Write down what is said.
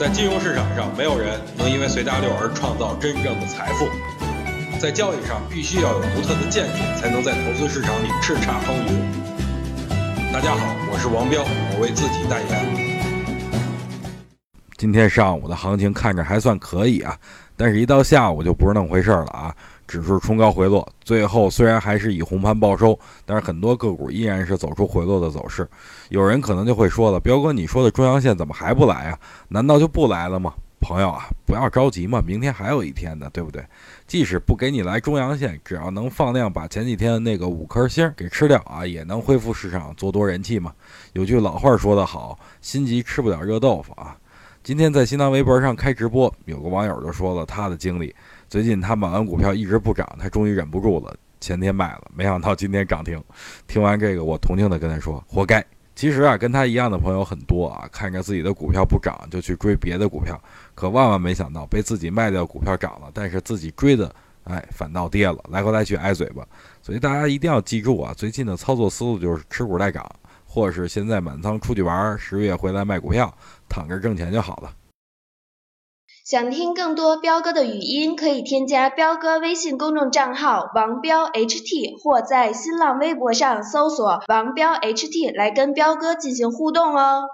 在金融市场上，没有人能因为随大流而创造真正的财富。在交易上，必须要有独特的见解，才能在投资市场里叱咤风云。大家好，我是王彪，我为自己代言。今天上午的行情看着还算可以啊，但是一到下午就不是那么回事了啊。指数冲高回落，最后虽然还是以红盘报收，但是很多个股依然是走出回落的走势。有人可能就会说了：“彪哥，你说的中阳线怎么还不来啊？难道就不来了吗？”朋友啊，不要着急嘛，明天还有一天呢，对不对？即使不给你来中阳线，只要能放量把前几天的那个五颗星给吃掉啊，也能恢复市场做多人气嘛。有句老话说得好：“心急吃不了热豆腐啊。”今天在新浪微博上开直播，有个网友就说了他的经历。最近他买完股票一直不涨，他终于忍不住了，前天卖了，没想到今天涨停。听完这个，我同情的跟他说：“活该。”其实啊，跟他一样的朋友很多啊，看着自己的股票不涨就去追别的股票，可万万没想到被自己卖掉股票涨了，但是自己追的哎反倒跌了，来回来去挨嘴巴。所以大家一定要记住啊，最近的操作思路就是持股待涨。或是现在满仓出去玩，十月回来卖股票，躺着挣钱就好了。想听更多彪哥的语音，可以添加彪哥微信公众账号王彪 HT，或在新浪微博上搜索王彪 HT 来跟彪哥进行互动哦。